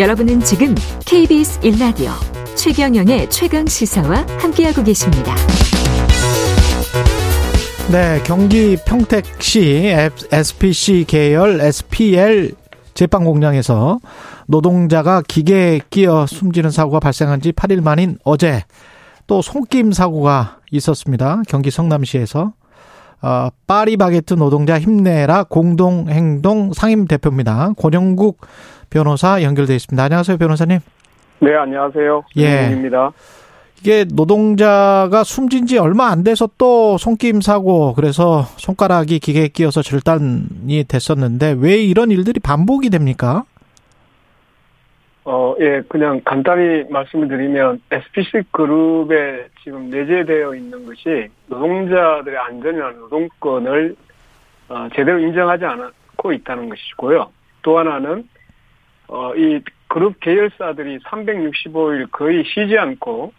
여러분은 지금 KBS 1라디오 최경영의 최강 시사와 함께하고 계십니다. 네, 경기 평택시 SPC 계열 SPL 제빵 공장에서 노동자가 기계에 끼어 숨지는 사고가 발생한 지 8일 만인 어제 또 손김 사고가 있었습니다. 경기 성남시에서 어, 파리바게트 노동자 힘내라 공동행동 상임 대표입니다. 권영국 변호사 연결돼 있습니다. 안녕하세요, 변호사님. 네, 안녕하세요. 예. 김입니다. 이게 노동자가 숨진 지 얼마 안 돼서 또 손김 사고 그래서 손가락이 기계에 끼어서 절단이 됐었는데 왜 이런 일들이 반복이 됩니까? 어, 예, 그냥 간단히 말씀을 드리면 SPC 그룹에 지금 내재되어 있는 것이 노동자들의 안전이나 노동권을 어, 제대로 인정하지 않고 있다는 것이고요. 또 하나는 어, 이 그룹 계열사들이 365일 거의 쉬지 않고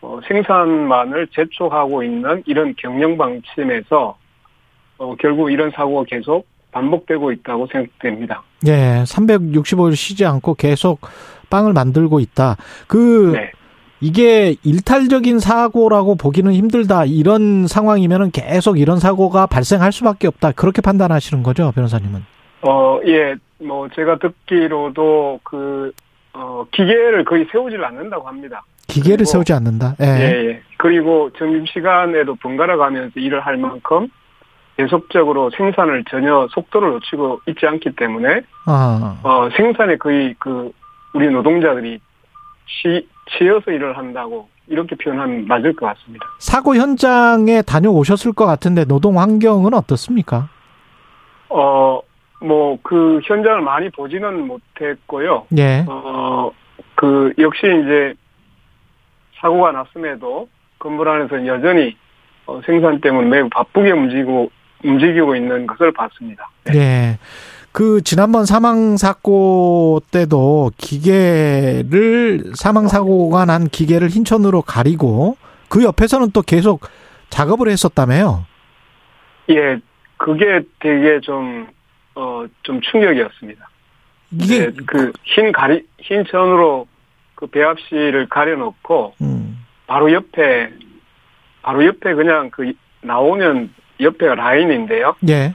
어, 생산만을 재촉하고 있는 이런 경영 방침에서 어, 결국 이런 사고가 계속 반복되고 있다고 생각됩니다. 예, 365일 쉬지 않고 계속 빵을 만들고 있다. 그 네. 이게 일탈적인 사고라고 보기는 힘들다. 이런 상황이면은 계속 이런 사고가 발생할 수밖에 없다. 그렇게 판단하시는 거죠, 변호사님은? 어, 예, 뭐, 제가 듣기로도 그, 어, 기계를 거의 세우질 않는다고 합니다. 기계를 그리고- 세우지 않는다. 예. 예, 예. 그리고 점심 시간에도 번갈아 가면서 일을 할 만큼 계속적으로 생산을 전혀 속도를 놓치고 있지 않기 때문에, 아, 어, 생산에 거의 그, 우리 노동자들이 치, 치여서 일을 한다고 이렇게 표현하면 맞을 것 같습니다. 사고 현장에 다녀오셨을 것 같은데 노동 환경은 어떻습니까? 어, 뭐, 그 현장을 많이 보지는 못했고요. 예. 어, 그, 역시 이제, 사고가 났음에도 건물 안에서 여전히 어, 생산 때문에 매우 바쁘게 움직이고, 움직이고 있는 것을 봤습니다. 네. 예. 그 지난번 사망 사고 때도 기계를 사망 사고가 난 기계를 흰천으로 가리고 그 옆에서는 또 계속 작업을 했었다며요. 예, 그게 되게 좀, 어, 좀 충격이었습니다. 이게 네, 그, 흰 가리, 흰 천으로 그 배합실을 가려놓고, 음, 바로 옆에, 바로 옆에 그냥 그, 나오면 옆에가 라인인데요. 예.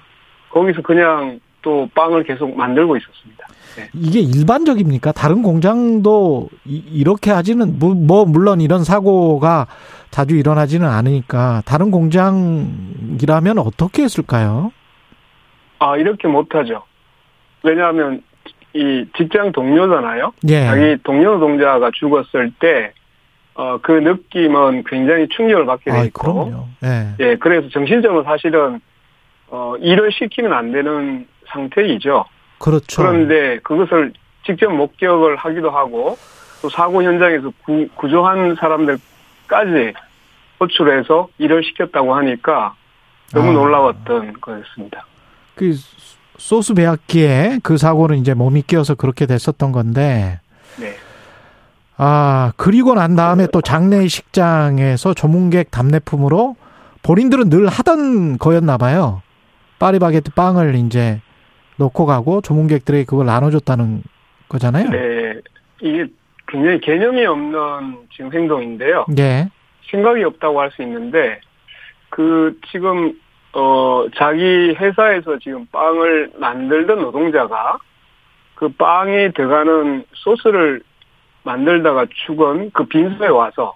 거기서 그냥 또 빵을 계속 만들고 있었습니다. 이게 일반적입니까? 다른 공장도 이, 렇게 하지는 뭐, 뭐 물론 이런 사고가 자주 일어나지는 않으니까 다른 공장이라면 어떻게 했을까요? 아, 이렇게 못하죠. 왜냐하면, 이 직장 동료잖아요. 예. 자기 동료 노동자가 죽었을 때, 어, 그 느낌은 굉장히 충격을 받게 돼 아, 그럼요. 예. 예, 그래서 정신적으로 사실은, 어, 일을 시키면 안 되는 상태이죠. 그렇죠. 그런데 그것을 직접 목격을 하기도 하고, 또 사고 현장에서 구, 구조한 사람들까지 호출해서 일을 시켰다고 하니까 너무 아. 놀라웠던 거였습니다. 그 소스 배합기에 그 사고는 이제 몸이 끼어서 그렇게 됐었던 건데 네. 아 그리고 난 다음에 또 장례식장에서 조문객 답례품으로 본인들은 늘 하던 거였나 봐요. 파리바게트 빵을 이제 놓고 가고 조문객들에게 그걸 나눠줬다는 거잖아요. 네. 이게 굉장히 개념이 없는 지금 행동인데요. 예. 생각이 없다고 할 수 있는데, 그, 지금, 어, 자기 회사에서 지금 빵을 만들던 노동자가 그 빵에 들어가는 소스를 만들다가 죽은 그 빈소에 와서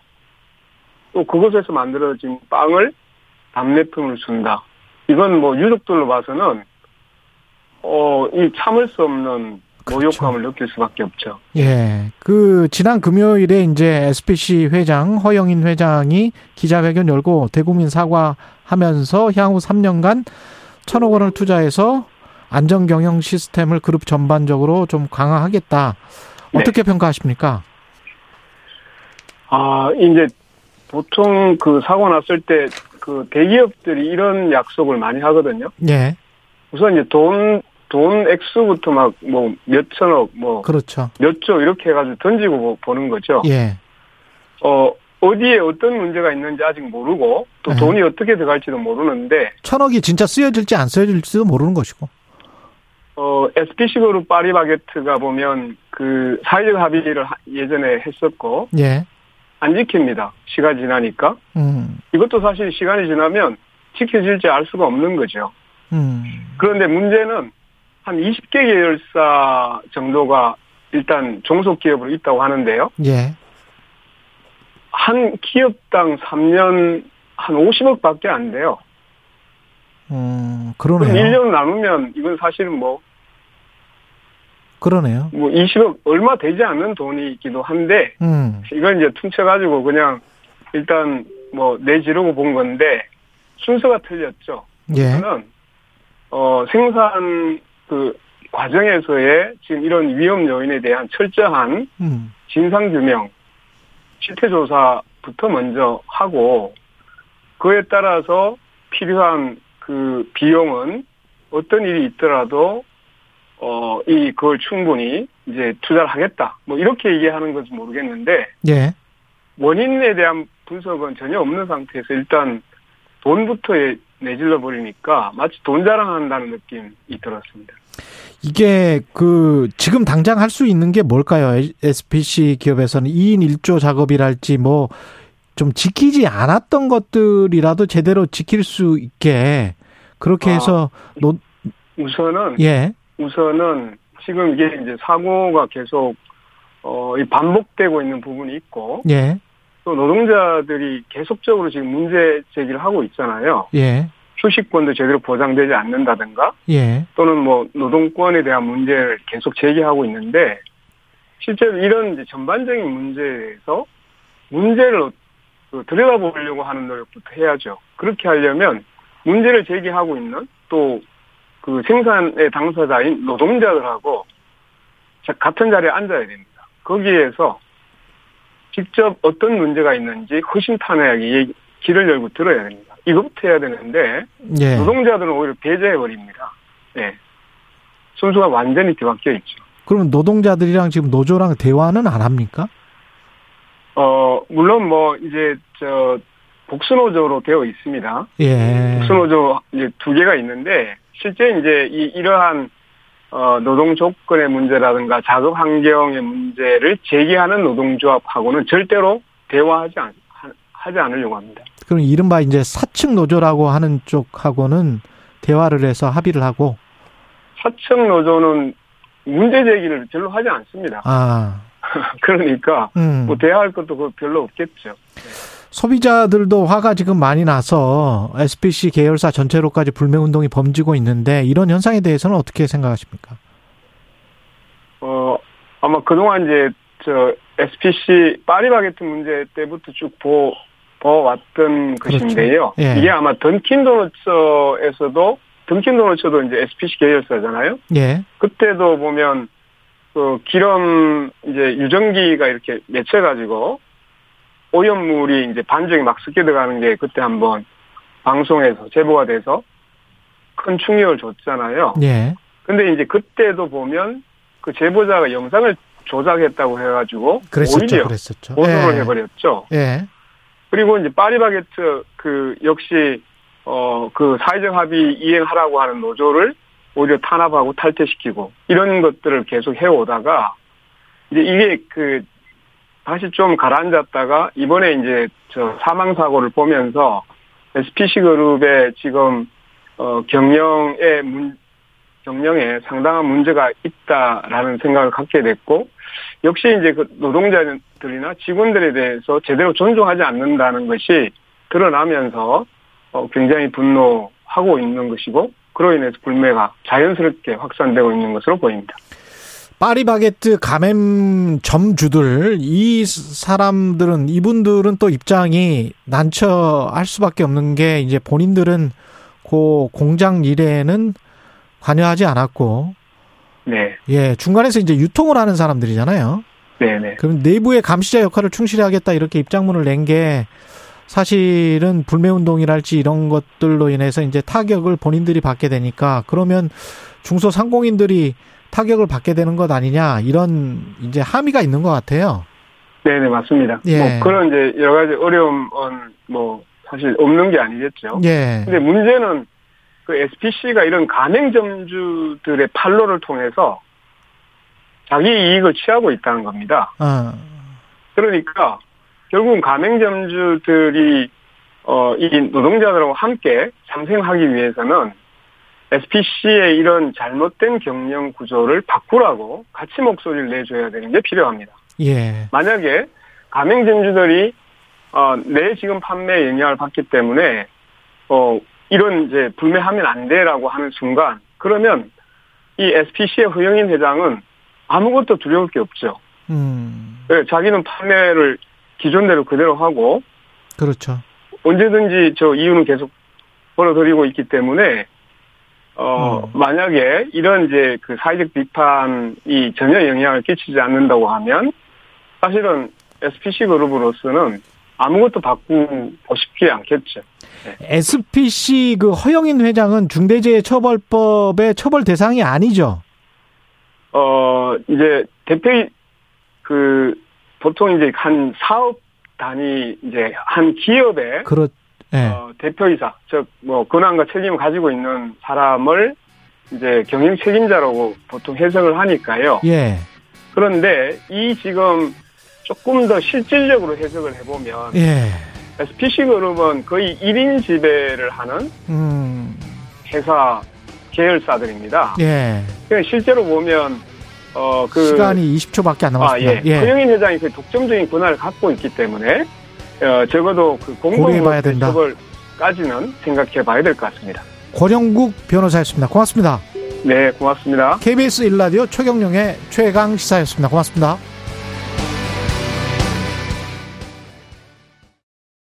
또 그곳에서 만들어진 빵을 답례품을 준다. 이건 뭐 유족들로 봐서는, 어, 이 참을 수 없는 모욕감을 느낄 수밖에 없죠. 예. 그, 지난 금요일에 이제 SPC 회장, 허영인 회장이 기자회견 열고 대국민 사과하면서 향후 3년간 천억 원을 투자해서 안전 경영 시스템을 그룹 전반적으로 좀 강화하겠다. 네. 어떻게 평가하십니까? 아, 이제 보통 그 사고 났을 때 그 대기업들이 이런 약속을 많이 하거든요. 예. 우선 이제 돈, 돈 액수부터 막 뭐 몇천억, 뭐 그렇죠. 몇조 이렇게 해가지고 던지고 보- 보는 거죠. 예. 어, 어디에 어떤 문제가 있는지 아직 모르고 또 네. 돈이 어떻게 들어갈지도 모르는데 천억이 진짜 쓰여질지 안 쓰여질지도 모르는 것이고. 어, SPC 그룹 파리바게트가 보면 그 사회적 합의를 하- 예전에 했었고 예. 안 지킵니다. 시간 이 지나니까 음. 이것도 사실 시간이 지나면 지켜질지 알 수가 없는 거죠. 음. 그런데 문제는 한 20개 계열사 정도가 일단 종속기업으로 있다고 하는데요. 예. 한 기업당 3년 한 50억 밖에 안 돼요. 음, 그럼 그러네요. 1년 나누면 이건 사실은 뭐, 그러네요. 뭐 20억 얼마 되지 않는 돈이기도 한데 음. 이걸 이제 퉁쳐가지고 그냥 일단 뭐 내지르고 본 건데 순서가 틀렸죠. 예. 저는 어 생산 그 과정에서의 지금 이런 위험 요인에 대한 철저한 음. 진상 규명, 실태 조사부터 먼저 하고 그에 따라서 필요한 그 비용은 어떤 일이 있더라도 어 이 그걸 충분히 이제 투자를 하겠다. 뭐 이렇게 얘기하는 건지 모르겠는데 예. 원인에 대한 분석은 전혀 없는 상태에서 일단 돈부터 예- 내질러 버리니까 마치 돈 자랑한다는 느낌이 들었습니다. 이게 그 지금 당장 할 수 있는 게 뭘까요? SPC 기업에서는 2인 1조 작업이랄지 뭐 좀 지키지 않았던 것들이라도 제대로 지킬 수 있게 그렇게 아. 해서 노, 우선은 예. 우선은 지금 이게 이제 사고가 계속 어, 이 반복되고 있는 부분이 있고 예. 또 노동자들이 계속적으로 지금 문제 제기를 하고 있잖아요. 예. 휴식권도 제대로 보장되지 않는다든가 예. 또는 뭐 노동권에 대한 문제를 계속 제기하고 있는데 실제로 이런 전반적인 문제에서 문제를 어- 그 들여다보려고 하는 노력부터 해야죠. 그렇게 하려면 문제를 제기하고 있는 또 그 생산의 당사자인 노동자들하고 자- 같은 자리에 앉아야 됩니다. 거기에서 직접 어떤 문제가 있는지 허심탄회하게 길을 열고 들어야 됩니다. 이것부터 해야 되는데 예. 노동자들은 오히려 배제해 버립니다. 예. 순수가 완전히 뒤바뀌어 있죠. 그러면 노동자들이랑 지금 노조랑 대화는 안 합니까? 어 물론 뭐 이제 저 복수노조로 되어 있습니다. 예. 복수노조 이제 두 개가 있는데 실제 이제 이 이러한 어 노동 조건의 문제라든가 작업 환경의 문제를 제기하는 노동조합하고는 절대로 대화하지 않 하- 하지 않으려고 합니다. 그럼 이른바 이제 사측 노조라고 하는 쪽하고는 대화를 해서 합의를 하고 사측 노조는 문제 제기를 별로 하지 않습니다. 아. 그러니까 음. 뭐 대화할 것도 그 별로 없겠죠. 소비자들도 화가 지금 많이 나서 SPC 계열사 전체로까지 불매 운동이 범지고 있는데 이런 현상에 대해서는 어떻게 생각하십니까? 어, 아마 그동안 이제, 저, SPC 파리바게트 문제 때부터 쭉 보, 보았던 그렇죠. 것인데요. 예. 이게 아마 던킨 도너츠에서도, 던킨 도너츠도 이제 SPC 계열사잖아요. 예. 그때도 보면, 그, 기름, 이제 유전기가 이렇게 맺혀 가지고, 오염물이 이제 반죽에 막 섞여 들어가는 게 그때 한번 방송에서 제보가 돼서 큰 충격을 줬잖아요. 예. 근데 이제 그때도 보면 그 제보자가 영상을 조작했다고 해가지고 그랬었죠. 오히려 그랬었죠. 보도를 예. 해버렸죠. 예. 그리고 이제 파리바게트 그 역시 어 그 사회적 합의 이행하라고 하는 노조를 오히려 탄압하고 탈퇴시키고 이런 것들을 계속 해오다가 이제 이게 그 다시 좀 가라앉았다가 이번에 이제 저 사망 사고를 보면서 SPC 그룹의 지금 어 경영의 문 경영에 상당한 문제가 있다라는 생각을 갖게 됐고 역시 이제 그 노동자들이나 직원들에 대해서 제대로 존중하지 않는다는 것이 드러나면서 어, 굉장히 분노하고 있는 것이고 그로 인해서 불매가 자연스럽게 확산되고 있는 것으로 보입니다. 파리바게트 가맹 점주들 이 사람들은 이분들은 또 입장이 난처할 수밖에 없는 게 이제 본인들은 그 공장 일에는 관여하지 않았고 네, 예 중간에서 이제 유통을 하는 사람들이잖아요. 네, 네. 그럼 내부의 감시자 역할을 충실히 하겠다 이렇게 입장문을 낸 게 사실은 불매 운동이랄지 이런 것들로 인해서 이제 타격을 본인들이 받게 되니까 그러면 중소상공인들이 타격을 받게 되는 것 아니냐 이런 이제 함의가 있는 것 같아요. 네, 네, 맞습니다. 예. 뭐 그런 이제 여러 가지 어려움은 뭐 사실 없는 게 아니겠죠. 예. 근데 문제는 그 SPC가 이런 가맹점주들의 판로를 통해서 자기 이익을 취하고 있다는 겁니다. 어. 그러니까 결국은 가맹점주들이 어, 이 노동자들하고 함께 상생하기 위해서는 SPC의 이런 잘못된 경영 구조를 바꾸라고 같이 목소리를 내줘야 되는 게 필요합니다. 예. 만약에 가맹점주들이 어, 내 지금 판매에 영향을 받기 때문에 어, 이런 이제 불매하면 안 돼라고 하는 순간 그러면 이 SPC의 허영인 회장은 아무것도 두려울 게 없죠. 음. 네, 자기는 판매를 기존대로 그대로 하고 그렇죠. 언제든지 저 이유는 계속 벌어들이고 있기 때문에 어 음. 만약에 이런 이제 그 사회적 비판이 전혀 영향을 끼치지 않는다고 하면 사실은 SPC 그룹으로서는 아무것도 바꾸고 싶지 않겠죠. SPC 그 허영인 회장은 중대재해처벌법의 처벌 대상이 아니죠. 어 이제 대표 그 보통 이제 한 사업 단위 이제 한 기업의 그렇 예. 어, 대표이사, 즉, 뭐, 권한과 책임을 가지고 있는 사람을 이제 경영 책임자라고 보통 해석을 하니까요. 예. 그런데 이 지금 조금 더 실질적으로 해석을 해보면 예. SPC 그룹은 거의 1인 지배를 하는 음. 회사 계열사들입니다. 예. 그러니까 실제로 보면 어, 그 시간이 20초밖에 안 아, 남았습니다. 예. 허영인 회장이 그 독점적인 권한을 갖고 있기 때문에 어, 적어도 그 고려해봐야 된다. 처벌까지는 생각해 봐야 될 것 같습니다. 권영국 변호사였습니다. 고맙습니다. 네, 고맙습니다. KBS 일라디오 최경령의 최강 시사였습니다. 고맙습니다.